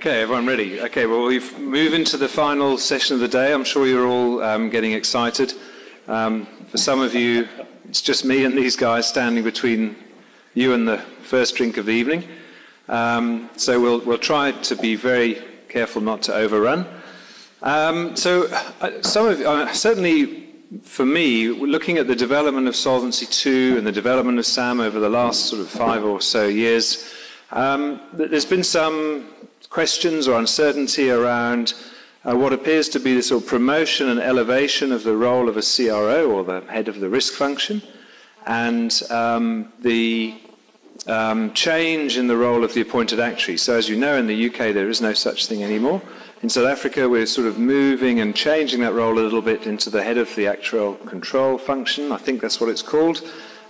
Okay, everyone ready? Okay, well, we've moved into the final session of the day. I'm sure you're all um, getting excited. Um, for some of you, it's just me and these guys standing between you and the first drink of the evening. Um, so we'll, we'll try to be very careful not to overrun. Um, so, uh, some of uh, certainly for me, looking at the development of Solvency II and the development of SAM over the last sort of five or so years, um, there's been some questions or uncertainty around uh, what appears to be the sort of promotion and elevation of the role of a CRO or the head of the risk function, and um, the um, change in the role of the appointed actuary. So, as you know, in the UK, there is no such thing anymore. In South Africa, we're sort of moving and changing that role a little bit into the head of the actuarial control function. I think that's what it's called.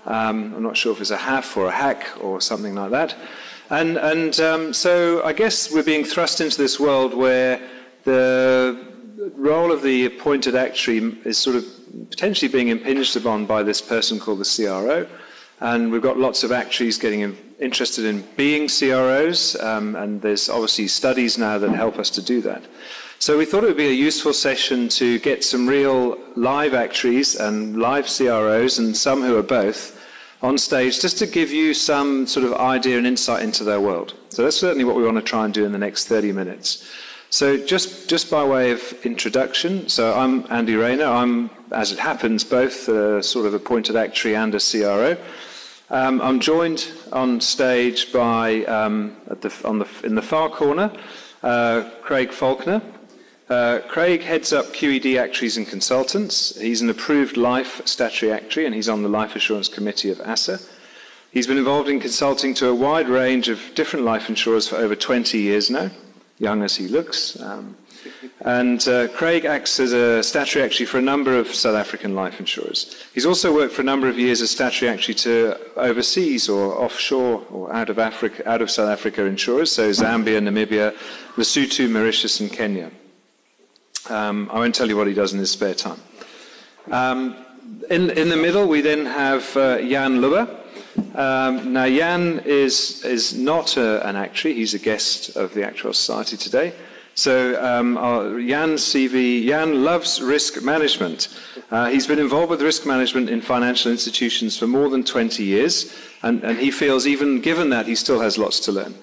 Um, I'm not sure if it's a half or a hack or something like that. And, and um, so I guess we're being thrust into this world where the role of the appointed actuary is sort of potentially being impinged upon by this person called the CRO. And we've got lots of actuaries getting in, interested in being CROs, um, and there's obviously studies now that help us to do that. So we thought it would be a useful session to get some real live actuaries and live CROs, and some who are both, on stage just to give you some sort of idea and insight into their world. So that's certainly what we want to try and do in the next 30 minutes. So just, just by way of introduction, so I'm Andy Rayner. I'm, as it happens, both a sort of appointed actuary and a CRO. Um, I'm joined on stage by, um, the, on the, in the far corner, uh, Craig Falconer, uh, Craig heads up QED Actuaries and Consultants. He's an approved life statutory actuary and he's on the Life Assurance Committee of ASSA. He's been involved in consulting to a wide range of different life insurers for over 20 years now, young as he looks. Um, and uh, Craig acts as a statutory actuary for a number of South African life insurers. He's also worked for a number of years as statutory actuary to overseas or offshore or out of Africa, out of South Africa insurers, so Zambia, Namibia, Lesotho, Mauritius, and Kenya. Um, I won't tell you what he does in his spare time. Um, in, in the middle, we then have uh, Jan Lubbe. Um, now, Jan is, is not a, an actuary, he's a guest of the Actuarial Society today. So, um, Jan's CV, Jan loves risk management. Uh, he's been involved with risk management in financial institutions for more than 20 years, and, and he feels, even given that, he still has lots to learn.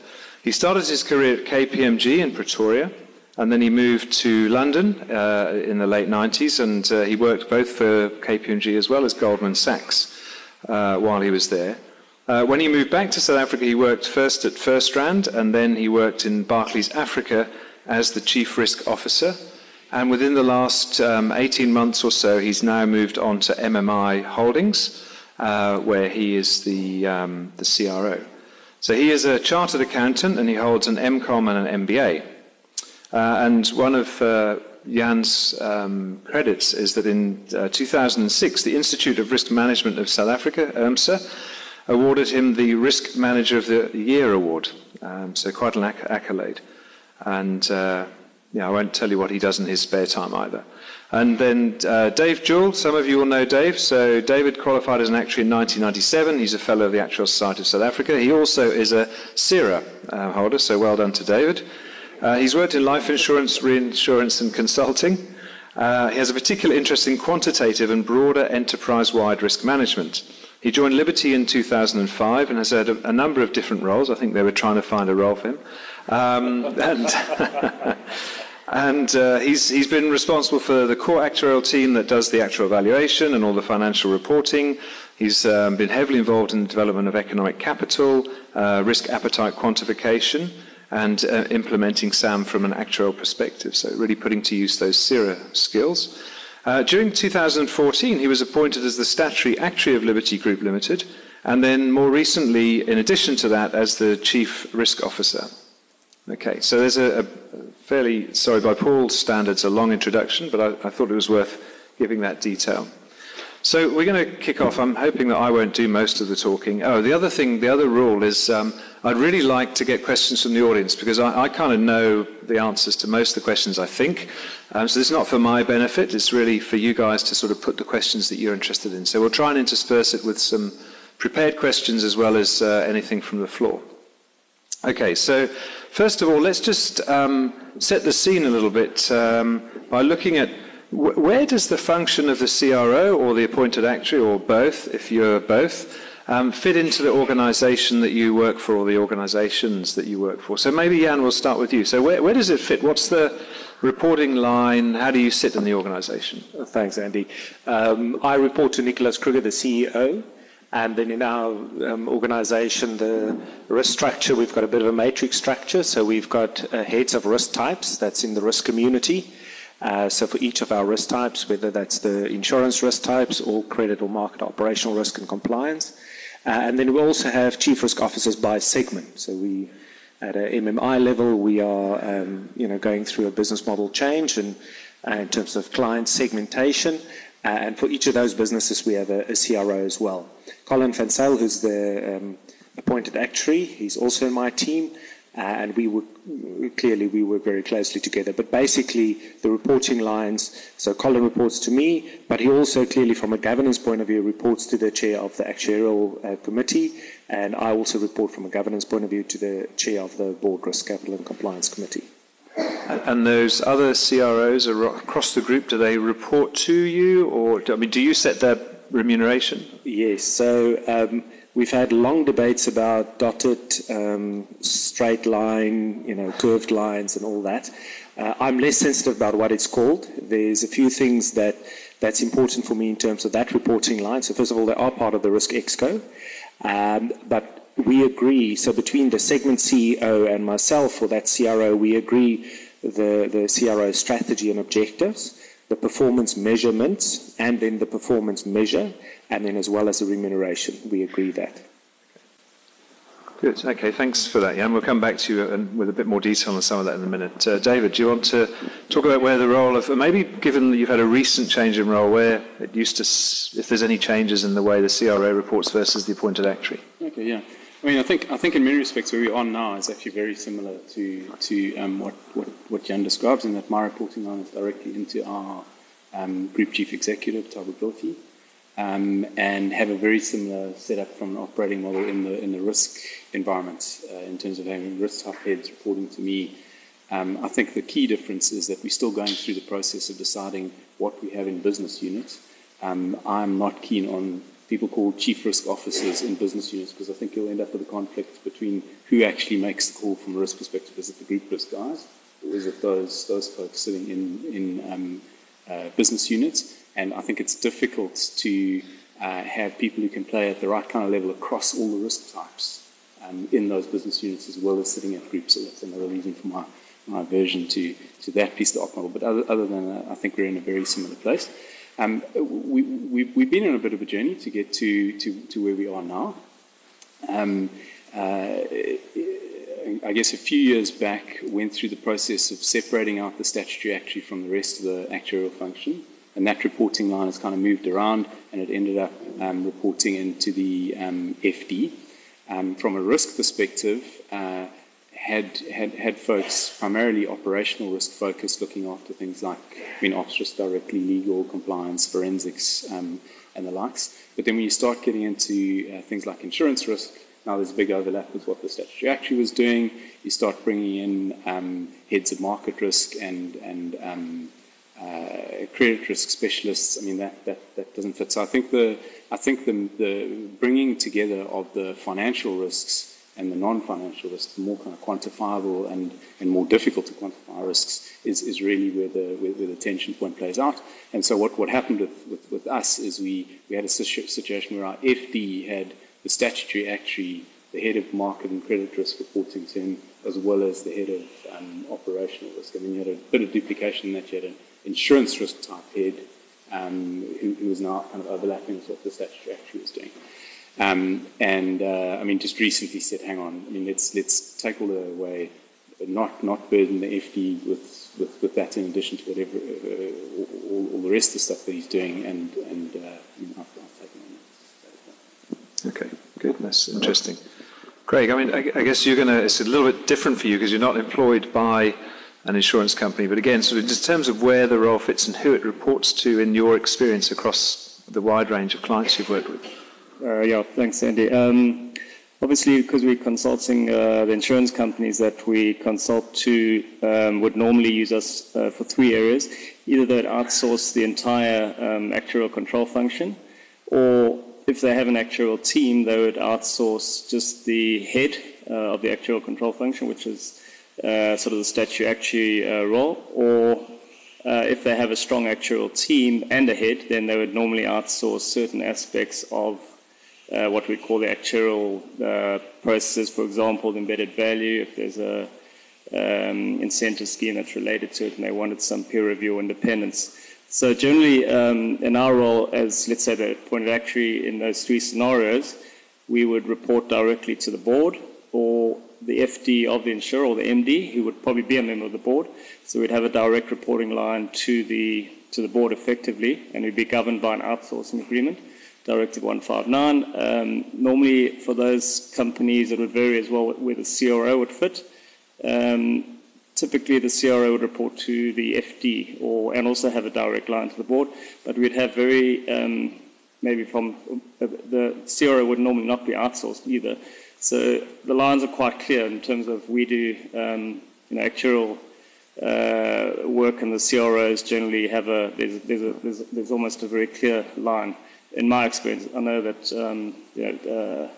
He started his career at KPMG in Pretoria. And then he moved to London uh, in the late 90s, and uh, he worked both for KPMG as well as Goldman Sachs uh, while he was there. Uh, when he moved back to South Africa, he worked first at FirstRand, and then he worked in Barclays Africa as the chief risk officer. And within the last um, 18 months or so, he's now moved on to MMI Holdings, uh, where he is the, um, the CRO. So he is a chartered accountant, and he holds an MCOM and an MBA. Uh, and one of uh, Jan's um, credits is that in uh, 2006, the Institute of Risk Management of South Africa, IRMSA, awarded him the Risk Manager of the Year award. Um, so quite an acc- accolade. And uh, yeah, I won't tell you what he does in his spare time either. And then uh, Dave Jewell, some of you will know Dave. So David qualified as an actuary in 1997. He's a fellow of the Actuarial Society of South Africa. He also is a CERA uh, holder, so well done to David. Uh, he's worked in life insurance, reinsurance, and consulting. Uh, he has a particular interest in quantitative and broader enterprise wide risk management. He joined Liberty in 2005 and has had a, a, number of different roles. I think they were trying to find a role for him. Um, and and uh, he's, he's been responsible for the core actuarial team that does the actual valuation and all the financial reporting. He's um, been heavily involved in the development of economic capital, uh, risk appetite quantification and uh, implementing SAM from an actuarial perspective. So, really putting to use those CERA skills. Uh, during 2014, he was appointed as the statutory actuary of Liberty Group Limited, and then more recently, in addition to that, as the chief risk officer. Okay, so there's a, a fairly, sorry, by Paul's standards, a long introduction, but I, I thought it was worth giving that detail. So we're going to kick off. I'm hoping that I won't do most of the talking. Oh, the other thing, the other rule is um, I'd really like to get questions from the audience because I, I kind of know the answers to most of the questions, I think. Um, so this is not for my benefit. It's really for you guys to sort of put the questions that you're interested in. So we'll try and intersperse it with some prepared questions as well as uh, anything from the floor. Okay, so first of all, let's just um, set the scene a little bit um, by looking at where does the function of the CRO or the appointed actuary, or both, if you're both, um, fit into the organisation that you work for or the organisations that you work for? So maybe Jan, we'll start with you. So where, where does it fit? What's the reporting line? How do you sit in the organisation? Thanks, Andy. Um, I report to Nicholas Kruger, the CEO. And then in our um, organization, the risk structure, we've got a bit of a matrix structure. So we've got uh, heads of risk types that's in the risk community. Uh, so for each of our risk types, whether that's the insurance risk types or credit or market operational risk and compliance. Uh, and then we also have chief risk officers by segment. So we, at a MMI level, we are, um, you know, going through a business model change and uh, in terms of client segmentation. And for each of those businesses, we have a, CRO as well. Colin Zyl, who's the um, appointed actuary, he's also in my team, and we work, clearly we work very closely together. But basically, the reporting lines, so Colin reports to me, but he also clearly, from a governance point of view, reports to the chair of the actuarial uh, committee, and I also report from a governance point of view to the chair of the board risk capital and compliance committee. And those other CROs across the group, do they report to you, or I mean, do you set their remuneration? Yes. So um, we've had long debates about dotted, um, straight line, you know, curved lines, and all that. Uh, I'm less sensitive about what it's called. There's a few things that that's important for me in terms of that reporting line. So first of all, they are part of the risk exco, um, but we agree, so between the segment CEO and myself for that CRO, we agree the, the CRO strategy and objectives, the performance measurements, and then the performance measure, and then as well as the remuneration. We agree that. Good. Okay, thanks for that, Jan. We'll come back to you with a bit more detail on some of that in a minute. Uh, David, do you want to talk about where the role of, maybe given that you've had a recent change in role, where it used to, if there's any changes in the way the CRO reports versus the appointed actuary? Okay, yeah. I mean, I think I think in many respects where we are now is actually very similar to to um, what, what what Jan describes, in that my reporting line is directly into our um, group chief executive, Thabo Dloti, um, and have a very similar setup from an operating model in the in the risk environment uh, in terms of having risk top heads reporting to me. Um, I think the key difference is that we're still going through the process of deciding what we have in business units. Um, I'm not keen on people called chief risk officers in business units because I think you'll end up with a conflict between who actually makes the call from a risk perspective. Is it the group risk guys or is it those, those folks sitting in, in um, uh, business units? And I think it's difficult to uh, have people who can play at the right kind of level across all the risk types um, in those business units as well as sitting at groups. So that's another reason for my, my aversion to, to that piece of the op model. But other, other than that, I think we're in a very similar place. Um, we, we, we've been on a bit of a journey to get to, to, to where we are now. Um, uh, I guess a few years back, went through the process of separating out the statutory actuary from the rest of the actuarial function. And that reporting line has kind of moved around and it ended up um, reporting into the um, FD. Um, from a risk perspective, uh, had, had, had folks primarily operational risk focused, looking after things like, I mean, ops risk directly, legal, compliance, forensics, um, and the likes. But then when you start getting into uh, things like insurance risk, now there's a big overlap with what the statutory actuary was doing. You start bringing in um, heads of market risk and, and um, credit risk specialists. I mean, that, that, that doesn't fit. So I think the, I think the, the bringing together of the financial risks and the non-financial risks, the more kind of quantifiable and, and more difficult to quantify risks, is, is really where the, where, where the tension point plays out. And so what, what happened with, with, with us is we, we had a situation where our FD had the statutory actuary, the head of market and credit risk reporting to him, as well as the head of um, operational risk. I mean, you had a bit of duplication in that you had insurance risk type head um, who, who was now kind of overlapping with what the statutory was doing. Um, and uh, I mean, just recently said, hang on, I mean, let's let's take all that away, not not burden the FD with with, with that in addition to whatever uh, all, all, the rest of the stuff that he's doing, and and uh, I mean, I've, I've taken on Okay, good. That's interesting. Craig, I mean, I, I guess you're going to. It's a little bit different for you because you're not employed by an insurance company, but again, sort of just in terms of where the role fits and who it reports to in your experience across the wide range of clients you've worked with. Uh, yeah, thanks, Andy. Um, Obviously, because we're consulting uh, the insurance companies that we consult to um, would normally use us uh, for three areas. Either they'd outsource the entire um, actuarial control function, or if they have an actuarial team, they would outsource just the head uh, of the actuarial control function, which is sort of the statutory actuary uh, role, or uh, if they have a strong actuarial team and a head, then they would normally outsource certain aspects of uh, what we call the actuarial uh, processes, for example, the embedded value, if there's a um, incentive scheme that's related to it and they wanted some peer review independence. So generally, um, in our role as, let's say, the appointed actuary in those three scenarios, we would report directly to the board or the FD of the insurer or the MD, who would probably be a member of the board. So we'd have a direct reporting line to the to the board effectively, and we'd be governed by an outsourcing agreement. Directive 159. Um, normally, for those companies, it would vary as well where the CRO would fit. Um, typically, the CRO would report to the FD or and also have a direct line to the board, but we'd have very um, maybe from uh, the CRO would normally not be outsourced either. So the lines are quite clear in terms of we do um, you know actual uh, work, and the CROs generally have a there's, there's, a there's, there's almost a very clear line in my experience, I know that um, you know, uh,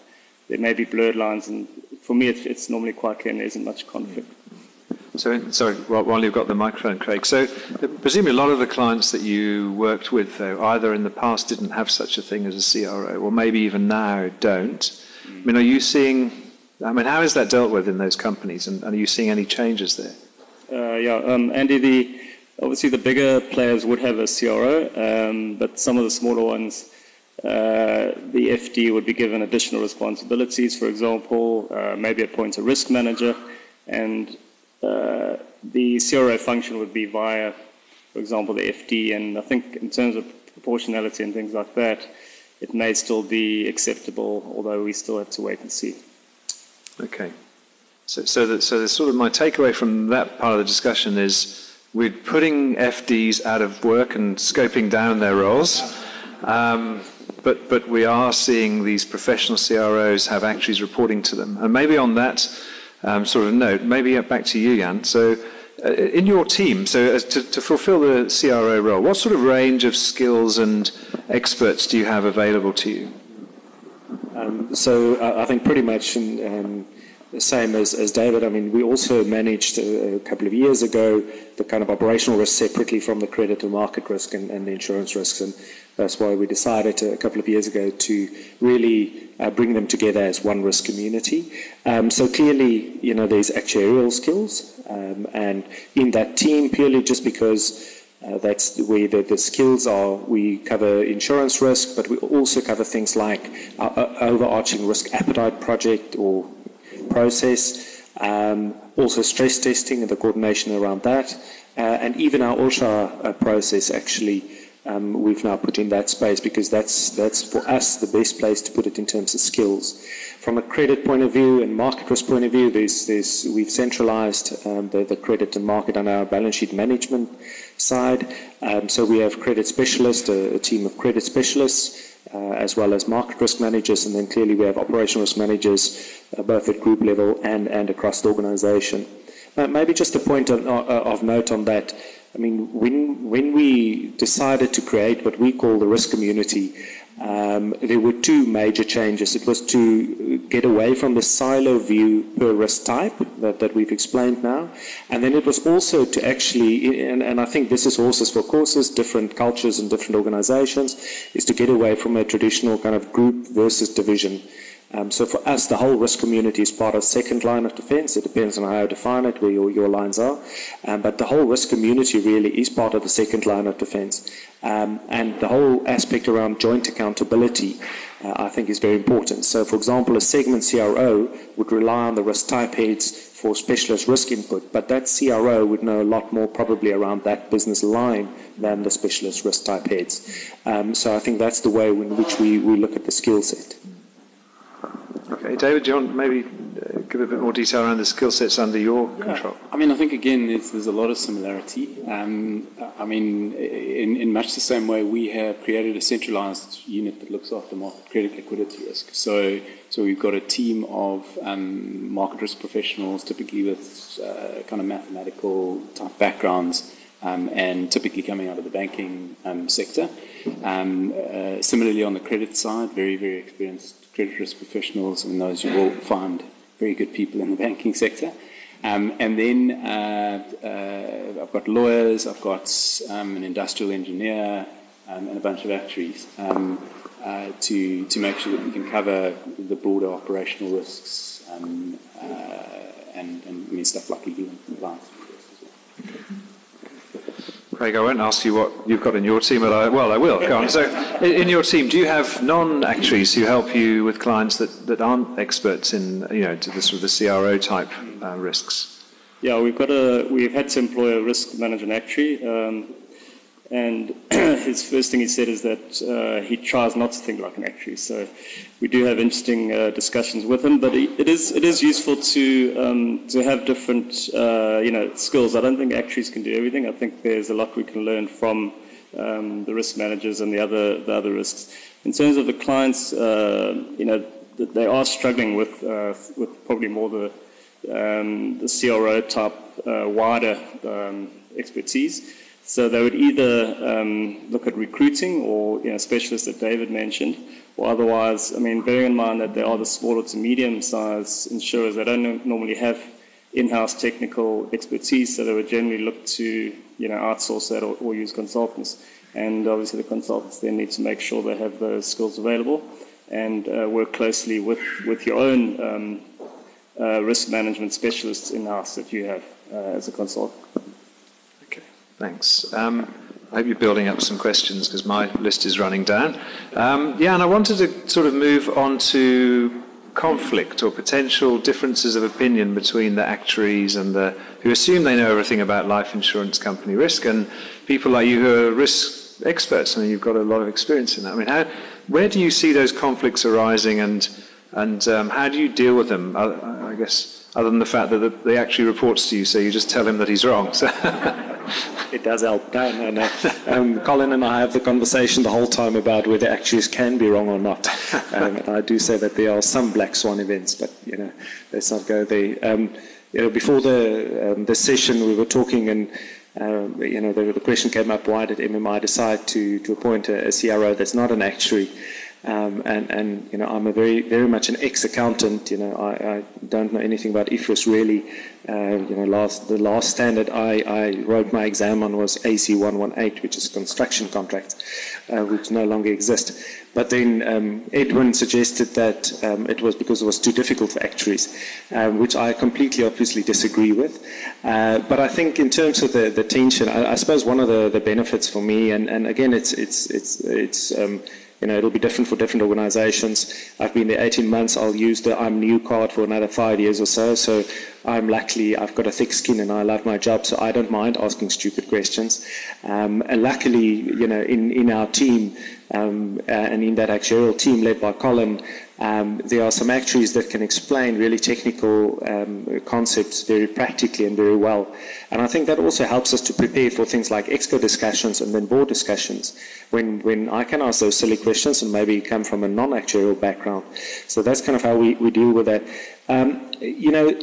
there may be blurred lines, and for me, it's, it's normally quite clear and there isn't much conflict. So, sorry, while you've got the microphone, Craig. So, presumably, a lot of the clients that you worked with, though, either in the past didn't have such a thing as a CRO, or maybe even now don't. I mean, are you seeing? I mean, how is that dealt with in those companies, and, and are you seeing any changes there? Uh, yeah, um, Andy, the obviously the bigger players would have a CRO, um, but some of the smaller ones uh, the FD would be given additional responsibilities, for example, uh, maybe appoint a risk manager, and uh, the CRO function would be via, for example, the FD. And I think in terms of proportionality and things like that, it may still be acceptable, although we still have to wait and see. Okay. So, so, so sort of my takeaway from that part of the discussion is we're putting FDs out of work and scoping down their roles. Um, but, but we are seeing these professional CROs have actuaries reporting to them. And maybe on that um, sort of note, maybe back to you, Jan. So, in your team, so to, to, fulfill the CRO role, what sort of range of skills and experts do you have available to you? Um, so, uh, I think pretty much in, um, the same as, as David. I mean, we also managed a, a, couple of years ago the kind of operational risk separately from the credit and market risk and, and the insurance risks. And that's why we decided a couple of years ago to really uh, bring them together as one risk community. Um, so clearly, you know, there's actuarial skills, um, and in that team, purely just because uh, that's the way that the skills are. We cover insurance risk, but we also cover things like our, overarching risk appetite project or process, um, also stress testing and the coordination around that, uh, and even our ORSA uh, process actually um, we've now put in that space because that's that's for us the best place to put it in terms of skills. From a credit point of view and market risk point of view, there's, there's, we've centralized um, the, the, credit and market on our balance sheet management side. Um, so we have credit specialists, a, a team of credit specialists, uh, as well as market risk managers, and then clearly we have operational risk managers, uh, both at group level and, and across the organization. Uh, maybe just a point of, uh, of note on that. I mean, when, when we decided to create what we call the risk community, um, there were two major changes. It was to get away from the silo view per risk type that, that we've explained now. And then it was also to actually, and, and I think this is horses for courses, different cultures and different organizations, is to get away from a traditional kind of group versus division. Um, so for us, the whole risk community is part of second line of defence. It depends on how you define it, where your, your lines are. Um, but the whole risk community really is part of the second line of defence. Um, and the whole aspect around joint accountability, uh, I think, is very important. So, for example, a segment CRO would rely on the risk type heads for specialist risk input, but that CRO would know a lot more probably around that business line than the specialist risk type heads. Um, so I think that's the way in which we, we look at the skill set. Okay, David, do you want maybe uh, give a bit more detail around the skill sets under your control? I mean, I think again, there's, there's a lot of similarity. Um, I mean, in, in much the same way, we have created a centralized unit that looks after market credit liquidity risk. So, so we've got a team of um, market risk professionals, typically with uh, kind of mathematical type backgrounds, um, and typically coming out of the banking um, sector. Um, uh, similarly, on the credit side, very, very experienced credit risk professionals, and those you will find very good people in the banking sector. Um, and then uh, uh, I've got lawyers, I've got um, an industrial engineer, um, and a bunch of actuaries um, uh, to, to make sure that we can cover the broader operational risks um, uh, and, and I mean, stuff like legal and compliance. Craig, I won't ask you what you've got in your team, but I, well, I will. Go on. So, in, your team, do you have non-actuaries who help you with clients that, that aren't experts in, you know, the sort of the CRO type uh, risks? Yeah, we've got a we've had to employ a risk management actuary, um, and his first thing he said is that uh, he tries not to think like an actuary. So we do have interesting uh, discussions with him, but it is it is useful to um, to have different uh, you know skills. I don't think actuaries can do everything. I think there's a lot we can learn from um, the risk managers and the other the other risks. In terms of the clients, uh, you know they are struggling with uh, with probably more the um, the CRO type uh, wider um, expertise. So they would either um, look at recruiting or you know, specialists that David mentioned, or otherwise, I mean, bearing in mind that they are the smaller to medium-sized insurers, they don't normally have in-house technical expertise, so they would generally look to you know outsource that or, or use consultants. And obviously, the consultants then need to make sure they have those skills available and uh, work closely with, with your own um, uh, risk management specialists in-house that you have uh, as a consultant. Thanks. Um, I hope you're building up some questions because my list is running down. Um, yeah, and I wanted to sort of move on to conflict or potential differences of opinion between the actuaries and the who assume they know everything about life insurance company risk and people like you who are risk experts. I mean, you've got a lot of experience in that. I mean, how, where do you see those conflicts arising and and um, how do you deal with them? I, I guess other than the fact that they actually reports to you, so you just tell him that he's wrong. So it does help. No, no, no. Um, Colin and I have the conversation the whole time about whether actuaries can be wrong or not. Um, I do say that there are some black swan events, but you know, let's not go there. Um, you know, before the um, the session, we were talking and. Um, you know, the, the, question came up: Why did MMI decide to to appoint a, a CRO that's not an actuary? Um, and, and, you know, I'm a very, very much an ex-accountant. You know, I, I don't know anything about IFRS really. Uh, you know, last, the last standard I, I wrote my exam on was AC 118, which is construction contracts, uh, which no longer exist. But then um, Edwin suggested that um, it was because it was too difficult for actuaries, um, which I completely obviously disagree with. Uh, but I think in terms of the, the tension, I, I suppose one of the, the benefits for me, and, and again, it's, it's, it's, it's um, you know, it'll be different for different organizations. I've been there 18 months. I'll use the I'm new card for another five years or so. So I'm luckily, I've got a thick skin and I love my job, so I don't mind asking stupid questions. Um, and luckily, you know, in, in our team um, uh, and in that actuarial team led by Colin, um, there are some actuaries that can explain really technical um, concepts very practically and very well. And I think that also helps us to prepare for things like exco discussions and then board discussions when, when I can ask those silly questions and maybe come from a non-actuarial background. So that's kind of how we, we deal with that. Um, you know,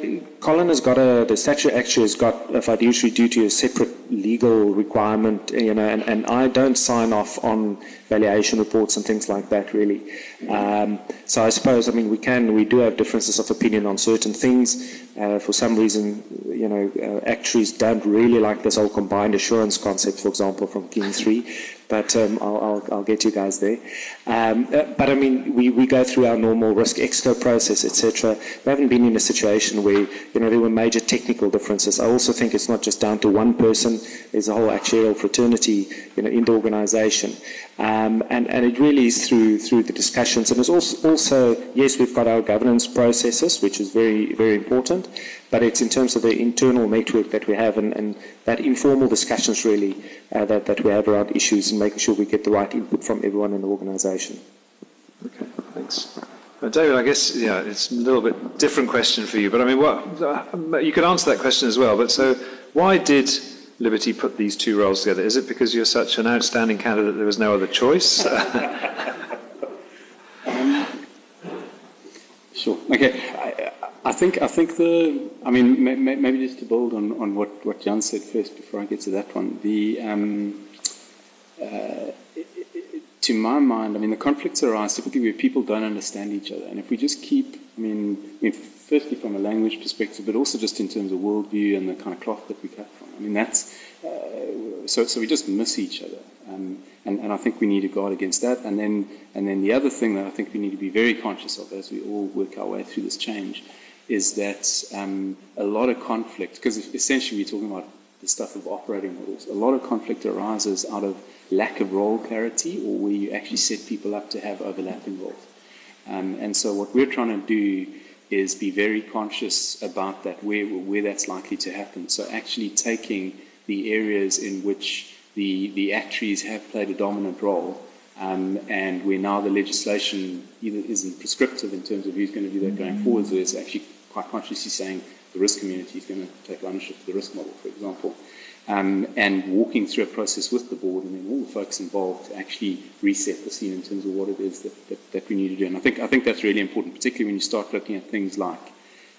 Colin has got a, the statutory actuary has got a fiduciary duty, a separate legal requirement, you know, and, and I don't sign off on valuation reports and things like that, really. Um, so I suppose, I mean, we can, we do have differences of opinion on certain things. Uh, for some reason, you know, uh, actuaries don't really like this whole combined assurance concept, for example, from King 3 but um, I'll, I'll, I'll, get you guys there. Um, uh, but I mean, we, we go through our normal risk exco process, etc. We haven't been in a situation where you know there were major technical differences. I also think it's not just down to one person. There's a whole actuarial fraternity, you know, in the organisation, um, and and it really is through through the discussions. And it's also also yes, we've got our governance processes, which is very very important but it's in terms of the internal network that we have and, and that informal discussions really uh, that, that we have around issues and making sure we get the right input from everyone in the organisation. Okay, thanks. Uh, David, I guess yeah, it's a little bit different question for you, but I mean, what uh, you could answer that question as well. But so, why did Liberty put these two roles together? Is it because you're such an outstanding candidate there was no other choice? um, sure. Okay. I, I, think I think the I mean maybe just to build on, on what, what Jan said first before I get to that one. The um, uh, to my mind, I mean, the conflicts arise typically where people don't understand each other. And if we just keep, I mean, I mean, firstly from a language perspective, but also just in terms of worldview and the kind of cloth that we cut from. I mean, that's, uh, so, so we just miss each other. Um, and, and I think we need to guard against that. And then, and then the other thing that I think we need to be very conscious of as we all work our way through this change is that um, a lot of conflict, because essentially we're talking about the stuff of operating models, a lot of conflict arises out of lack of role clarity or where you actually set people up to have overlapping roles. Um, and so what we're trying to do is be very conscious about that, where, where that's likely to happen. So actually taking the areas in which the, the actuaries have played a dominant role um, and where now the legislation either isn't prescriptive in terms of who's going to do that going forwards, or is actually quite consciously saying the risk community is going to take ownership of the risk model, for example um, and walking through a process with the board and then all the folks involved to actually reset the scene in terms of what it is that, that, that we need to do. And I think, I think that's really important, particularly when you start looking at things like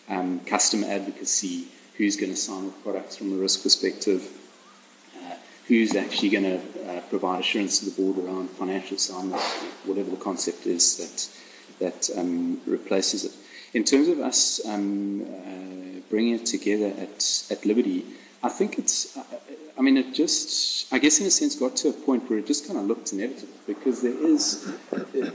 um, customer advocacy, who's going to sign the products from a risk perspective, uh, who's actually going to uh, provide assurance to the board around financial soundness, whatever the concept is that, that um, replaces it. In terms of us um, uh, bringing it together at, at Liberty, I think it's, I mean, it just, I guess in a sense, got to a point where it just kind of looked inevitable because there is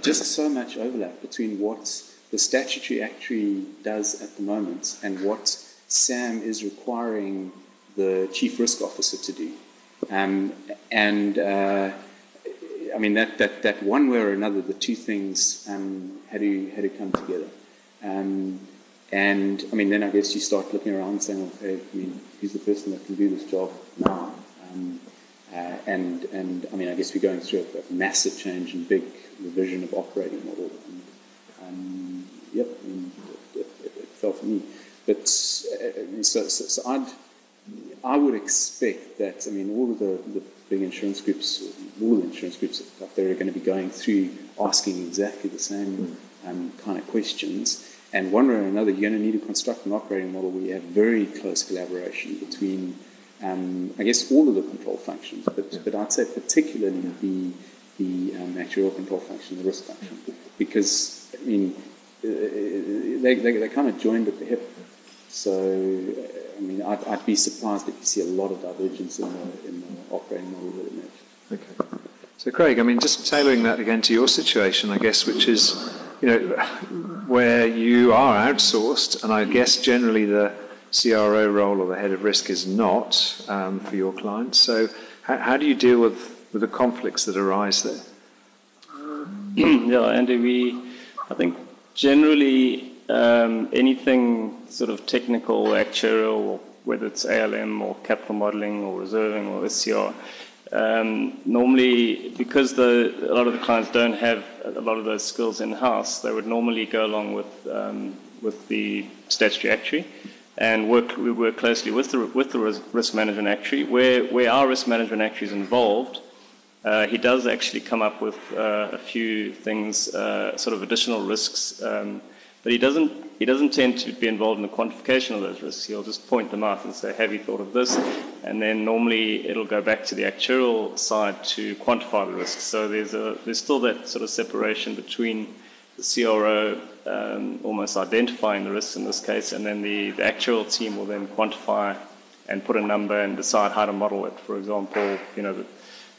just so much overlap between what the statutory actuary does at the moment and what SAM is requiring the chief risk officer to do. Um, and uh, I mean, that, that, that one way or another, the two things um, had, to, had to come together. Um, and I mean, then I guess you start looking around and saying, okay, I mean, who's the person that can do this job now? Um, uh, and, and I mean, I guess we're going through a, a massive change and big revision of operating model. And, um, yep, I mean, it, it, it, fell for me. But uh, so, so, so, I'd, I would expect that, I mean, all of the, the big insurance groups, all the insurance groups out there are going to be going through asking exactly the same um, kind of questions. And one way or another, you're going to need to construct an operating model where you have very close collaboration between, um, I guess, all of the control functions, but, yeah. but I'd say particularly the, the um, actuarial control function, the risk function, because, I mean, uh, they, they, they kind of joined at the hip. So, I mean, I'd, I'd be surprised if you see a lot of divergence in the, in the operating model that emerged. Okay. So, Craig, I mean, just tailoring that again to your situation, I guess, which is, you know, where you are outsourced, and I guess generally the CRO role or the head of risk is not um, for your clients. So, how, how, do you deal with, with the conflicts that arise there? yeah, Andy, we, I think generally um, anything sort of technical, actuarial, whether it's ALM or capital modeling or reserving or SCR, um, normally, because the, a lot of the clients don't have a lot of those skills in house, they would normally go along with um, with the statutory actuary and work. We work closely with the with the risk management actuary. Where where our risk management actuary is involved, uh, he does actually come up with uh, a few things, uh, sort of additional risks, um, but he doesn't he doesn't tend to be involved in the quantification of those risks. He'll just point them out and say, Have you thought of this? And then normally it'll go back to the actuarial side to quantify the risks. So there's, a, there's still that sort of separation between the CRO um, almost identifying the risks in this case, and then the, the actual team will then quantify and put a number and decide how to model it. For example, you know, the,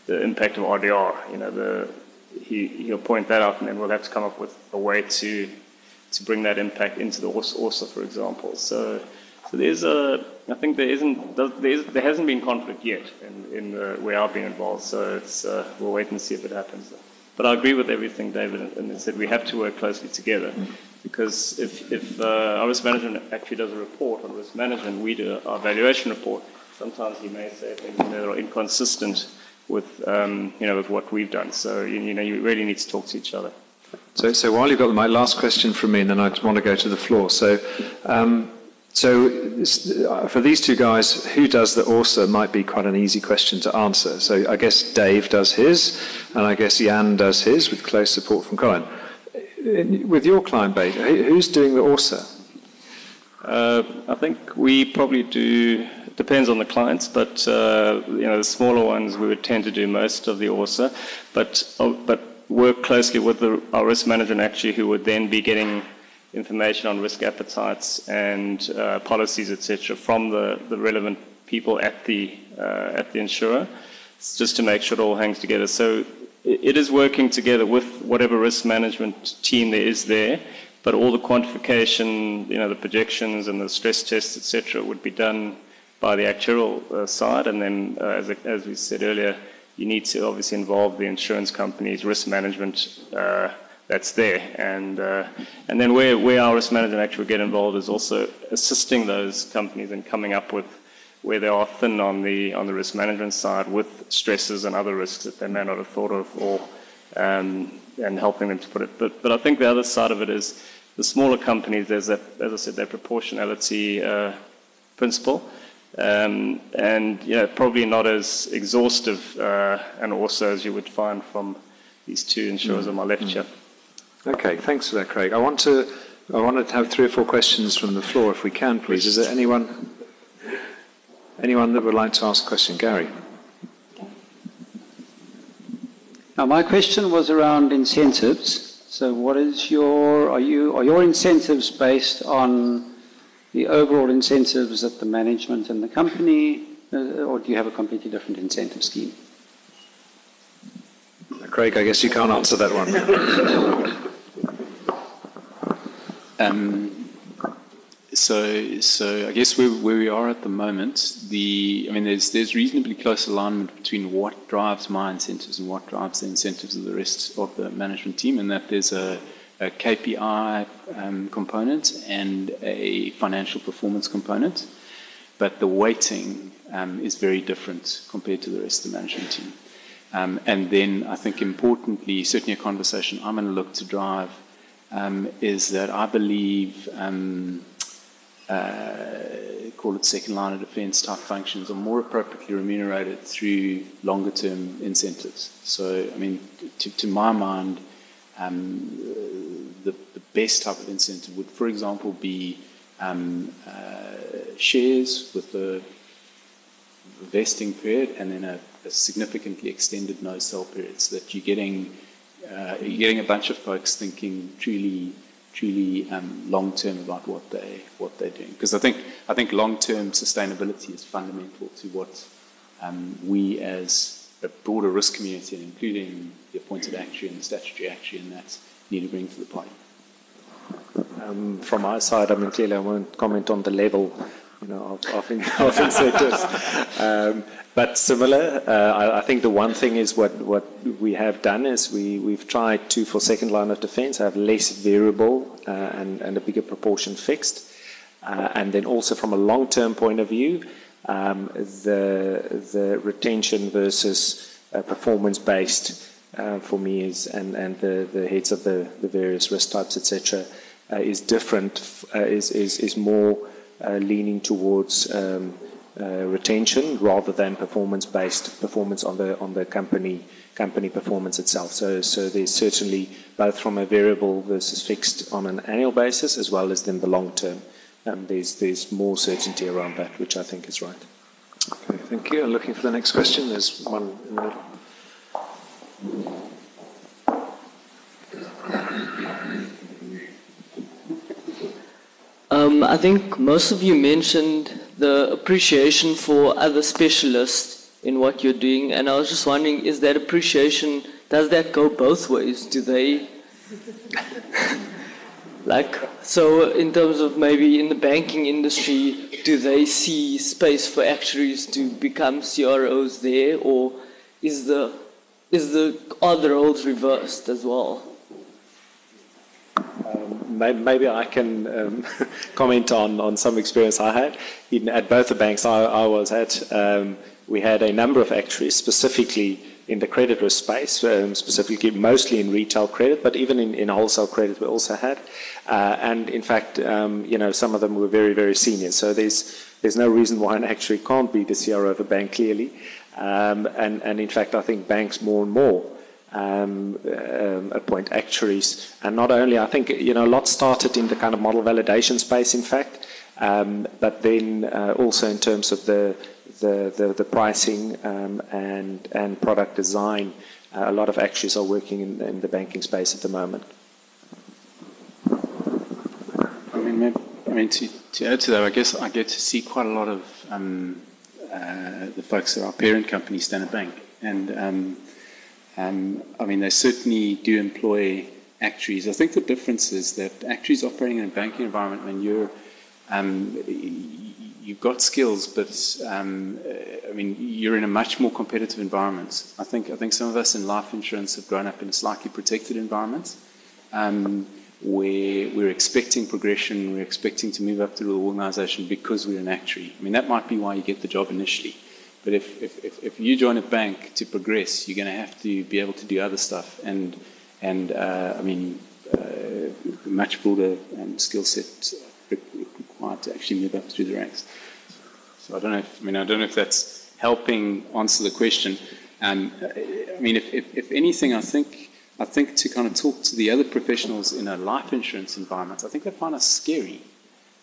the impact of RDR, you know, the, he, he'll point that out, and then we'll have to come up with a way to to bring that impact into the ORSA, for example. So, so there's a, I think there isn't, there, is, there hasn't been conflict yet in, in the, where I've been involved. So it's, uh, we'll wait and see if it happens. But I agree with everything David and said. We have to work closely together because if, if uh, our risk management actually does a report on risk management, we do our valuation report. Sometimes he may say things that are inconsistent with um, you know with what we've done. So you, you know you really need to talk to each other. So, so while you've got my last question from me, and then I want to go to the floor. So, um, so uh, for these two guys, who does the ORSA might be quite an easy question to answer. So I guess Dave does his, and I guess Jan does his with close support from Colin. With your client base, who's doing the ORSA? Uh, I think we probably do. Depends on the clients, but uh, you know the smaller ones we would tend to do most of the ORSA, but uh, but work closely with the, our risk management actually, who would then be getting information on risk appetites and uh, policies, etc., from the, the relevant people at the uh, at the insurer, just to make sure it all hangs together. So it is working together with whatever risk management team there is there, but all the quantification, you know, the projections and the stress tests, etc., would be done by the actuarial uh, side, and then, uh, as, as we said earlier, you need to obviously involve the insurance companies, risk management uh, that's there. And, uh, and then where, where our risk management actually get involved is also assisting those companies in coming up with where they are thin on the, on the risk management side with stresses and other risks that they may not have thought of or, um, and helping them to put it. But, but I think the other side of it is the smaller companies, there's that, as I said, that proportionality uh, principle. Um, and you know, probably not as exhaustive uh, and also as you would find from these two insurers mm. on my left here. Okay, thanks for that, Craig. I want to I wanted to have three or four questions from the floor, if we can, please. Is there anyone anyone that would like to ask a question? Gary. Now, my question was around incentives. So, what is your are you are your incentives based on the overall incentives that the management and the company, uh, or do you have a completely different incentive scheme? Craig, I guess you can't answer that one. um, so, so I guess where, where we are at the moment, the I mean, there's there's reasonably close alignment between what drives my incentives and what drives the incentives of the rest of the management team, and that there's a a KPI um, component and a financial performance component, but the weighting um, is very different compared to the rest of the management team. Um, and then I think importantly, certainly a conversation I'm going to look to drive um, is that I believe, um, uh, call it second line of defense type functions, are more appropriately remunerated through longer term incentives. So, I mean, to, to my mind, um, the, the best type of incentive would, for example, be um, uh, shares with a vesting period and then a, a significantly extended no sell period so that you're getting uh, you're getting a bunch of folks thinking truly truly um, long term about what they what they're doing. Because I think I think long term sustainability is fundamental to what um, we as a broader risk community, including the appointed actuary and the statutory actuary, and that need to bring to the party? Um, from my side, I mean, clearly I won't comment on the level you know, of, of, of incentives. Um, but similar, uh, I, I, think the one thing is what, what we have done is we, we've tried to, for second line of defense, have less variable uh, and, and a bigger proportion fixed. Uh, and then also from a long term point of view, um, the, the retention versus uh, performance based uh, for me is, and, and the, the heads of the, the various risk types, etc., uh, is different, uh, is, is, is more uh, leaning towards um, uh, retention rather than performance based performance on the, on the company company performance itself. So, so there's certainly both from a variable versus fixed on an annual basis as well as in the long term. Um, there's, there's more certainty around that, which I think is right. Okay, thank you. I'm looking for the next question. There's one in the middle. Um, I think most of you mentioned the appreciation for other specialists in what you're doing, and I was just wondering, is that appreciation, does that go both ways? Do they, like, so in terms of maybe in the banking industry, do they see space for actuaries to become CROs there, or is the is the are the roles reversed as well? Um, maybe I can um, comment on, on some experience I had. In, at both the banks I, I was at, um, we had a number of actuaries specifically in the credit risk space, um, specifically mostly in retail credit, but even in, in wholesale credit we also had. Uh, and in fact, um, you know, some of them were very, very senior. So there's, there's no reason why an actuary can't be the CRO of a bank, clearly. Um, and, and in fact, I think banks more and more um, um, appoint actuaries. And not only, I think, you know, a lot started in the kind of model validation space, in fact, um, but then uh, also in terms of the, the, the, the pricing um, and, and product design. Uh, a lot of actuaries are working in, in, the banking space at the moment. I mean, maybe, I mean to, to add to that, I guess I get to see quite a lot of um, uh, the folks at our parent company, Standard Bank. And um, um, I mean, they certainly do employ actuaries. I think the difference is that actuaries operating in a banking environment, when you're um, you've got skills, but um, I mean, you're in a much more competitive environment. I think I think some of us in life insurance have grown up in a slightly protected environment, um, where we're expecting progression, we're expecting to move up through the organisation because we're an actuary. I mean, that might be why you get the job initially. But if, if, if, you join a bank to progress, you're going to have to be able to do other stuff. And, and uh, I mean, uh, much broader um, skill set required to actually move up through the ranks. So I don't know if, I mean, I don't know if that's helping answer the question. Um, I mean, if, if, if anything, I think, I think to kind of talk to the other professionals in a life insurance environment, I think they find us scary.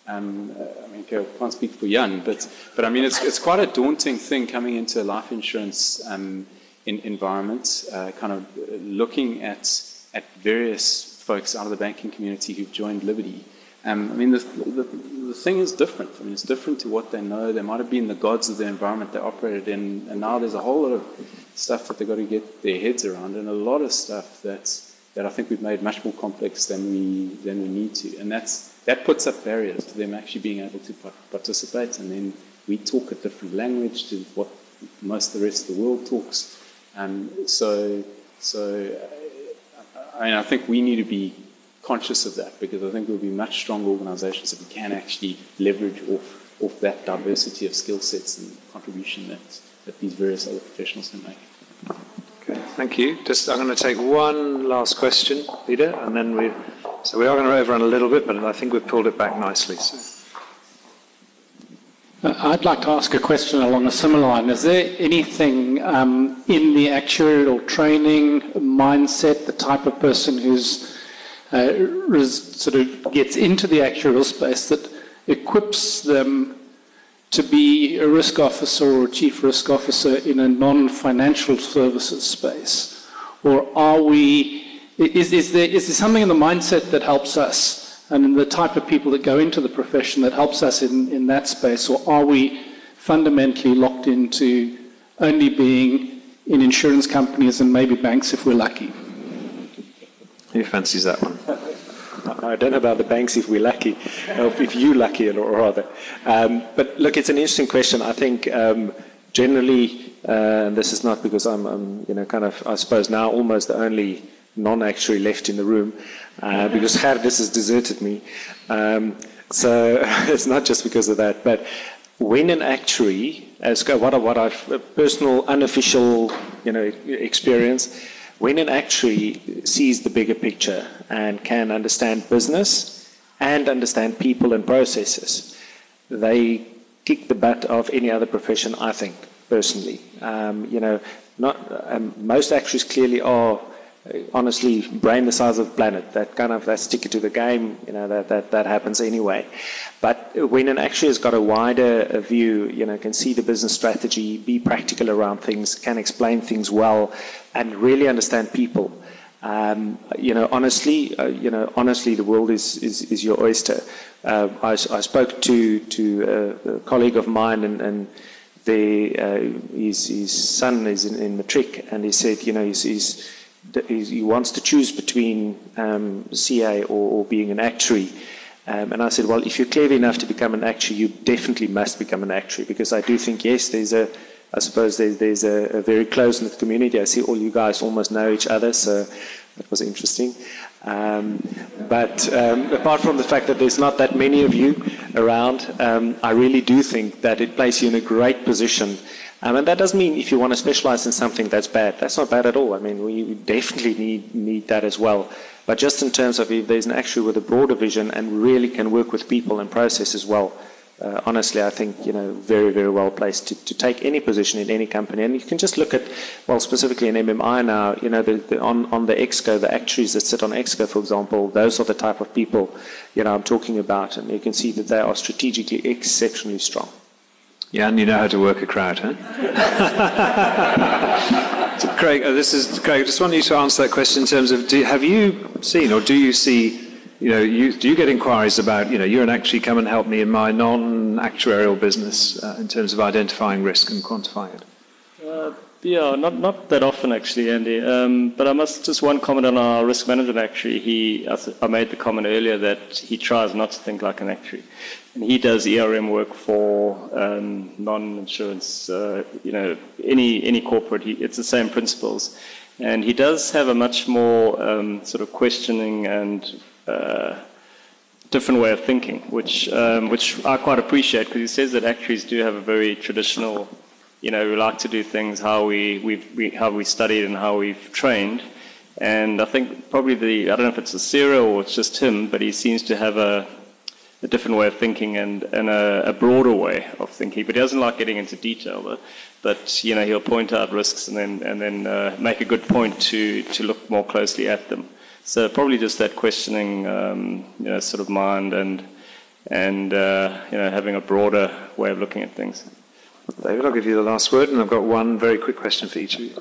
Um, I mean, I can't speak for Jan, but, but I mean, it's, it's quite a daunting thing coming into a life insurance um, in, environment, uh, kind of looking at, at various folks out of the banking community who've joined Liberty. Um, I mean, the, the, the, thing is different. I mean, it's different to what they know. They might have been the gods of the environment they operated in, and now there's a whole lot of stuff that they've got to get their heads around, and a lot of stuff that's, that I think we've made much more complex than we, than we need to. And that's, that puts up barriers to them actually being able to participate. And then we talk a different language to what most of the rest of the world talks. And so, so I mean, I think we need to be conscious of that because I think we'll be much stronger organizations if we can actually leverage off, off that diversity of skill sets and contribution that, that these various other professionals can make. Okay, thank you. Just, I'm going to take one last question, Peter, and then we so we are going to overrun a little bit, but I think we've pulled it back nicely. So. Uh, I'd like to ask a question along a similar line. Is there anything um, in the actuarial training mindset, the type of person who's uh, sort of gets into the actuarial space that equips them to be a risk officer or chief risk officer in a non-financial services space? Or are we is, is, there, is there something in the mindset that helps us and in the type of people that go into the profession that helps us in, in that space? Or are we fundamentally locked into only being in insurance companies and maybe banks if we're lucky? Who fancies that one? I don't know about the banks if we're lucky, or if you're lucky, or rather. Um, but look, it's an interesting question. I think um, generally, uh, and this is not because I'm, I'm, you know, kind of, I suppose now almost the only non-actuary left in the room uh, because Gerdus has deserted me. Um, so it's not just because of that, but when an actuary, as what, what I've personal unofficial you know experience, when an actuary sees the bigger picture and can understand business and understand people and processes, they kick the butt of any other profession. I think personally, um, you know, not um, most actuaries clearly are honestly brain the size of the planet. That kind of that's ticket to the game. You know that that that happens anyway. But when an actuary has got a wider view, you know, can see the business strategy, be practical around things, can explain things well, and really understand people. Um, you know, honestly, uh, you know, honestly, the world is is, is your oyster. Uh, I, I, spoke to to a, a colleague of mine and. and the, uh, his, his son is in, in matric, and he said, you know, he's, he's he wants to choose between um, CA or, or, being an actuary. Um, and I said, well, if you're clever enough to become an actuary, you definitely must become an actuary because I do think, yes, there's a, I suppose there's, there's a, a very close knit community. I see all you guys almost know each other, so that was interesting. Um, but um, apart from the fact that there's not that many of you around, um, I really do think that it places you in a great position Um, and that doesn't mean if you want to specialize in something that's bad. That's not bad at all. I mean, we definitely need, need that as well. But just in terms of if there's an actuary with a broader vision and really can work with people and process as well, uh, honestly, I think, you know, very, very well placed to, to take any position in any company. And you can just look at, well, specifically in MMI now, you know, the, the, on, on the ExCo, the actuaries that sit on ExCo, for example, those are the type of people, you know, I'm talking about. And you can see that they are strategically exceptionally strong. Yeah, and you know how to work a crowd, huh? so Craig, uh, this is Craig. I just want you to answer that question in terms of: do, Have you seen, or do you see? You know, you, do you get inquiries about? You know, you're an actuary. Come and help me in my non-actuarial business uh, in terms of identifying risk and quantifying it. Uh, yeah, not not that often actually, Andy. Um, but I must just one comment on our risk management actuary. He, I, I made the comment earlier that he tries not to think like an actuary. And he does ERM work for um, non-insurance, uh, you know, any any corporate. He, it's the same principles, and he does have a much more um, sort of questioning and uh, different way of thinking, which um, which I quite appreciate because he says that actuaries do have a very traditional, you know, we like to do things how we we've, we how we studied and how we've trained. And I think probably the I don't know if it's the CERA or it's just him, but he seems to have a a different way of thinking and, and a, a, broader way of thinking. But he doesn't like getting into detail. But, but you know, he'll point out risks and then and then uh, make a good point to to look more closely at them. So probably just that questioning, um, you know, sort of mind and and uh, you know having a broader way of looking at things. David, I'll give you the last word, and I've got one very quick question for each of you.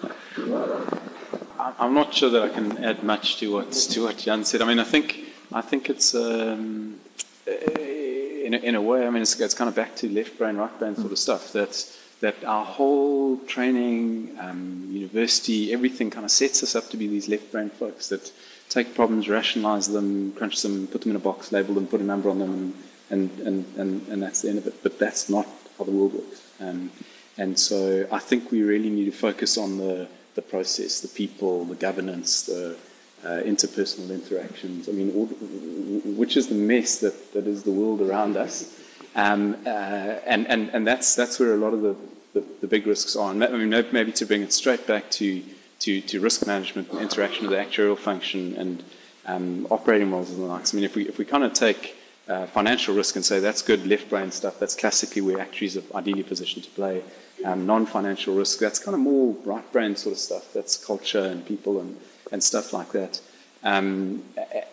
I'm not sure that I can add much to what to what Jan said. I mean, I think I think it's. Um, in a, in a way, I mean, it's, it's, kind of back to left brain, right brain sort of stuff. That that our whole training, um, university, everything kind of sets us up to be these left brain folks that take problems, rationalize them, crunch them, put them in a box, label them, put a number on them, and and, and, and, and that's the end of it. But that's not how the world works. Um, and so I think we really need to focus on the, the process, the people, the governance, the uh, interpersonal interactions. I mean, all, which is the mess that, that is the world around us. Um, uh, and, and, and that's, that's where a lot of the, the, the, big risks are. And I mean, maybe to bring it straight back to, to, to risk management interaction with the actuarial function and um, operating models and the likes. I mean, if we, if we kind of take uh, financial risk and say that's good left brain stuff, that's classically where actuaries are ideally positioned to play. Um, non financial risk, that's kind of more right brain sort of stuff. That's culture and people and and stuff like that. Um,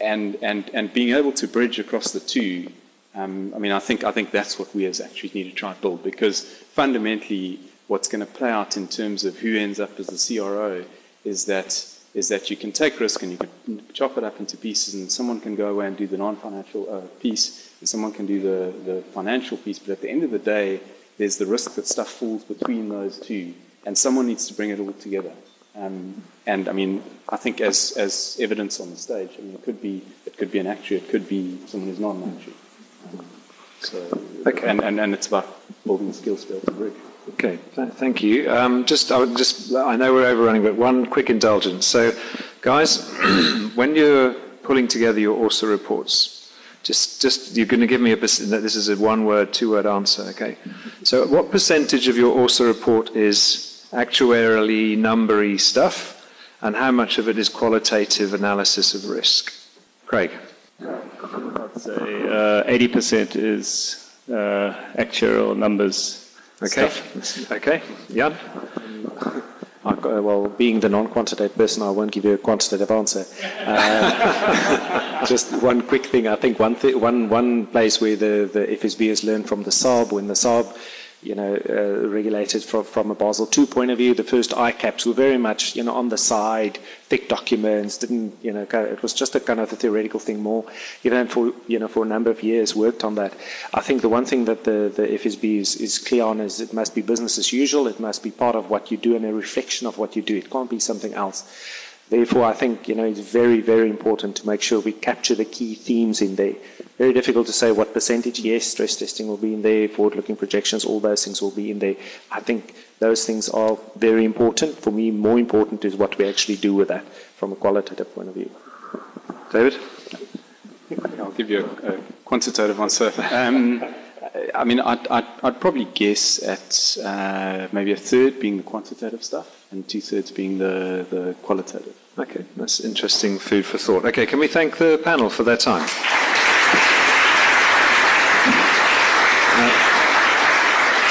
and, and, and being able to bridge across the two, um, I mean, I think, I think that's what we as actuaries need to try to build because fundamentally, what's going to play out in terms of who ends up as the CRO is that is that you can take risk and you can chop it up into pieces, and someone can go away and do the non-financial uh, piece, and someone can do the, the financial piece. But at the end of the day, there's the risk that stuff falls between those two, and someone needs to bring it all together. Um, and I mean, I think as, as evidence on the stage, I mean, it could be it could be an actuary, it could be someone who's not an actuary. Um, so, okay. and, and, and it's about building the skills to be able to bridge. Okay, th- thank you. Um, just, I just, I know we're overrunning, but one quick indulgence. So, guys, when you're pulling together your ORSA reports, just, just you're going to give me a. This is a one-word, two-word answer. Okay. So, what percentage of your ORSA report is actuarially numbery stuff, and how much of it is qualitative analysis of risk? Craig. I'd say uh, 80% is uh, actuarial numbers. Okay. Stuff. Okay. Jan? Got, well, being the non-quantitative person, I won't give you a quantitative answer. Uh, just one quick thing. I think one, th- one, one place where the, the FSB has learned from the SARB, when the SARB you know, uh, regulated from, from a Basel II point of view. The first ICAAPs were very much, you know, on the side, thick documents, didn't, you know, it was just a kind of a theoretical thing more. You know, for, you know, for a number of years worked on that. I think the one thing that the, the FSB is, is clear on is it must be business as usual. It must be part of what you do and a reflection of what you do. It can't be something else. Therefore, I think, you know, it's very, very important to make sure we capture the key themes in there very difficult to say what percentage. Yes, stress testing will be in there, forward-looking projections, all those things will be in there. I think those things are very important. For me, more important is what we actually do with that from a qualitative point of view. David? I'll give you a, a quantitative answer. Um, I mean, I'd, I'd, I'd probably guess at uh, maybe a third being the quantitative stuff and two thirds being the, the qualitative. Okay, that's interesting food for thought. Okay, can we thank the panel for their time?